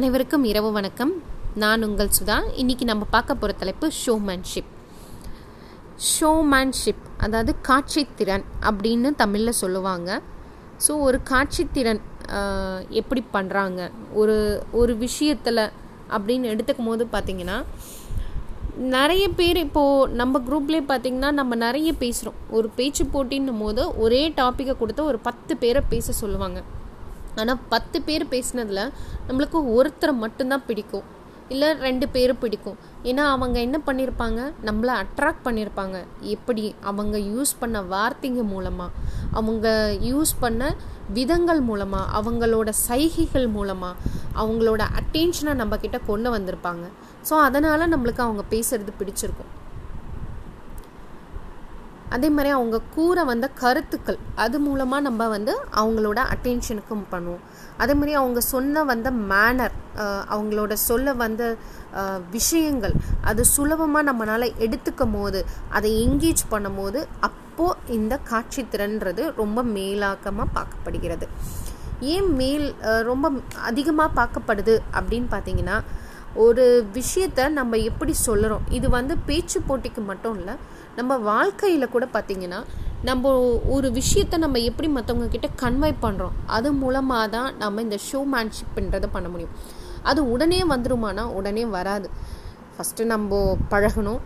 அனைவருக்கும் இரவு வணக்கம். நான் உங்கள் சுதா. இன்னைக்கு நம்ம பார்க்க போகிற தலைப்பு ஷோமேன்ஷிப் ஷோமேன்ஷிப் அதாவது காட்சித்திறன் அப்படின்னு தமிழில் சொல்லுவாங்க. ஸோ ஒரு காட்சித்திறன் எப்படி பண்ணுறாங்க ஒரு ஒரு விஷயத்தில் அப்படின்னு எடுத்துக்கும் போது பார்த்தீங்கன்னா நிறைய பேர் இப்போது நம்ம குரூப்லேயே பார்த்தீங்கன்னா நம்ம நிறைய பேசுகிறோம் ஒரு பேச்சு போட்டின்னும் போது ஒரே டாப்பிக்கை கொடுத்து ஒரு பத்து பேரை பேச சொல்லுவாங்க. ஆனால் பத்து பேர் பேசினதில் நம்மளுக்கு ஒருத்தரை மட்டும்தான் பிடிக்கும். இல்லை ரெண்டு பேரும் பிடிக்கும். ஏன்னா அவங்க என்ன பண்ணியிருப்பாங்க நம்மளை அட்ராக்ட் பண்ணியிருப்பாங்க எப்படி? அவங்க யூஸ் பண்ண வார்த்தைங்க மூலமாக அவங்க யூஸ் பண்ண விதங்கள் மூலமாக அவங்களோட சைகைகள் மூலமாக அவங்களோட அட்டென்ஷனை நம்மக்கிட்ட கொண்டு வந்திருப்பாங்க. ஸோ அதனால் நம்மளுக்கு அவங்க பேசுகிறது பிடிச்சிருக்கும். அதே மாதிரி அவங்க கூற வந்த கருத்துக்கள் அது மூலமாக நம்ம வந்து அவங்களோட அட்டென்ஷனுக்கும் பண்ணுவோம். அதே மாதிரி அவங்க சொன்ன வந்த மேனர் அவங்களோட சொல்ல வந்த விஷயங்கள் அது சுலபமாக நம்மளால் எடுத்துக்கும் போது அதை எங்கேஜ் பண்ணும் போது அப்போது இந்த காட்சித்திறன்றது ரொம்ப மேலாக்கமாக பார்க்கப்படுகிறது. ஏன் மேல் ரொம்ப அதிகமாக பார்க்கப்படுது அப்படின்னு பார்த்தீங்கன்னா ஒரு விஷயத்த நம்ம எப்படி சொல்லுறோம் இது வந்து பேச்சு போட்டிக்கு மட்டும் இல்லை நம்ம வாழ்க்கையில் கூட பார்த்திங்கன்னா நம்ம ஒரு விஷயத்த நம்ம எப்படி மற்றவங்க கிட்ட கன்வை பண்ணுறோம் அது மூலமாக தான் நம்ம இந்த ஷோமேன்ஷிப்ன்றதை பண்ண முடியும். அது உடனே வந்துருமானா உடனே வராது. ஃபஸ்ட்டு நம்ம பழகணும்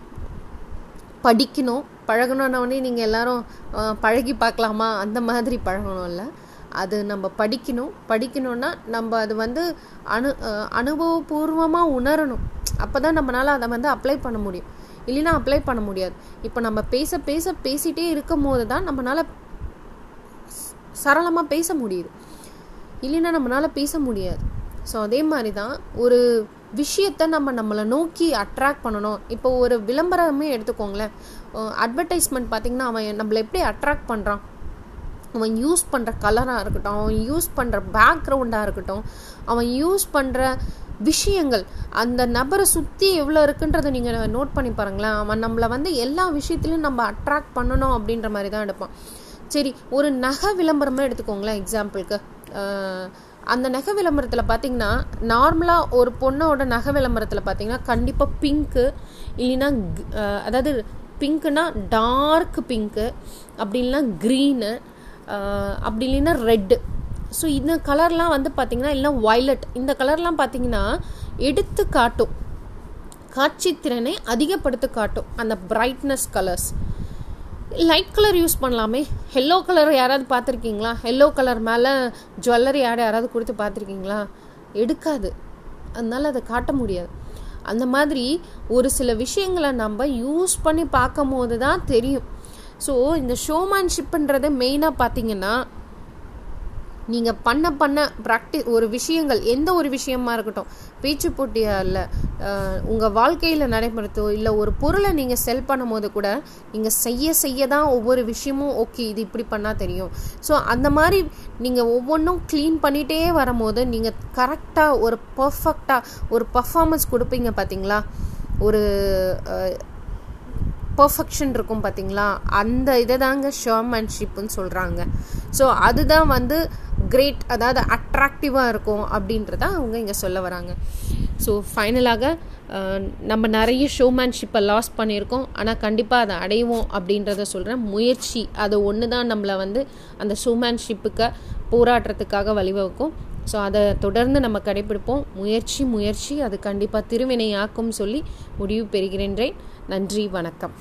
படிக்கணும். பழகணுன்னே நீங்கள் எல்லாரும் அஹ், பழகி பார்க்கலாமா? அந்த மாதிரி பழகணும் இல்லை அது நம்ம படிக்கணும். படிக்கணும்னா நம்ம அது வந்து அனு அஹ், அனுபவபூர்வமாக உணரணும். அப்போ தான் நம்மளால் அதை வந்து அப்ளை பண்ண முடியும். இல்லைன்னா அப்ளை பண்ண முடியாது. இப்போ நம்ம பேச பேச பேசிகிட்டே இருக்கும் போது தான் நம்மளால் சரளமாக பேச முடியுது. இல்லைன்னா நம்மளால் பேச முடியாது. ஸோ அதே மாதிரி தான் ஒரு விஷயத்தை நம்ம நம்மளை நோக்கி அட்ராக்ட் பண்ணணும். இப்போ ஒரு விளம்பரமே எடுத்துக்கோங்களேன். அட்வர்டைஸ்மெண்ட் பார்த்திங்கன்னா அவன் நம்மளை எப்படி அட்ராக்ட் பண்ணுறான் அவன் யூஸ் பண்ணுற கலராக இருக்கட்டும் அவன் யூஸ் பண்ணுற பேக்ரவுண்டாக இருக்கட்டும் அவன் யூஸ் பண்ணுற விஷயங்கள் அந்த நபரை சுற்றி எவ்வளோ இருக்குன்றதை நீங்கள் நோட் பண்ணி பாருங்களேன். அவன் நம்மளை வந்து எல்லா விஷயத்துலையும் நம்ம அட்ராக்ட் பண்ணணும் அப்படின்ற மாதிரி தான் எடுப்பான். சரி ஒரு நகை விளம்பரமாக எடுத்துக்கோங்களேன் எக்ஸாம்பிளுக்கு அந்த நகை விளம்பரத்தில் பார்த்தீங்கன்னா நார்மலாக ஒரு பொண்ணோட நகை விளம்பரத்தில் பார்த்தீங்கன்னா கண்டிப்பாக பிங்க்கு இல்லைன்னா அதாவது பிங்க்குனா டார்க் பிங்க்கு அப்படி இல்லைன்னா க்ரீனு அப்படி இல்லைன்னா ரெட்டு ஸோ இந்த கலர்லாம் வந்து பார்த்திங்கன்னா இல்லை வயலட் இந்த கலர்லாம் பார்த்திங்கன்னா எடுத்து காட்டும் காட்சித்திறனை அதிகப்படுத்தி காட்டும் அந்த brightness colours light colour use பண்ணலாமே. எல்லோ கலர் யாராவது பார்த்துருக்கீங்களா? எல்லோ கலர் மேலே ஜுவல்லரி ஆடு யாராவது கொடுத்து பார்த்துருக்கீங்களா? எடுக்காது. அதனால அதை காட்ட முடியாது. அந்த மாதிரி ஒரு சில விஷயங்களை நம்ம யூஸ் பண்ணி பார்க்கும் போது தான் தெரியும். ஸோ இந்த ஷோமேன்ஷிப்ன்றது மெயினாக பார்த்தீங்கன்னா நீங்கள் பண்ண பண்ண ப்ராக்டி ஒரு விஷயங்கள் எந்த ஒரு விஷயமா இருக்கட்டும் பேச்சு போட்டியா இல்லை உங்கள் வாழ்க்கையில் நடைமுறைத்தோ இல்லை ஒரு பொருளை நீங்கள் செல் பண்ணும் போது கூட நீங்கள் செய்ய செய்ய தான் ஒவ்வொரு விஷயமும் ஓகே இது இப்படி பண்ணால் தெரியும். ஸோ அந்த மாதிரி நீங்கள் ஒவ்வொன்றும் க்ளீன் பண்ணிகிட்டே வரும்போது நீங்கள் கரெக்டாக ஒரு பர்ஃபெக்டாக ஒரு பர்ஃபார்மன்ஸ் கொடுப்பீங்க பார்த்தீங்களா ஒரு பர்ஃபெக்ஷன் இருக்கும் பார்த்தீங்களா அந்த இதை தாங்க ஷோமேன்ஷிப்னு சொல்கிறாங்க ஸோ அதுதான் வந்து கிரேட் அதாவது அட்ராக்டிவாக இருக்கும் அப்படின்றத அவங்க இங்கே சொல்ல வராங்க. ஸோ ஃபைனலாக நம்ம நிறைய ஷோமேன்ஷிப்பை லாஸ் பண்ணியிருக்கோம். ஆனால் கண்டிப்பாக அதை அடைவோம் அப்படின்றத சொல்கிறேன் முயற்சி அது ஒன்று தான் நம்மளை வந்து அந்த ஷோமேன்ஷிப்புக்கு போராடுறதுக்காக வழிவகுக்கும். ஸோ அதை தொடர்ந்து நம்ம கடைபிடிப்போம். முயற்சி முயற்சி அது கண்டிப்பாக திருவினையாக்கும் சொல்லி முடிவு பெறுகின்றேன் நன்றி வணக்கம்.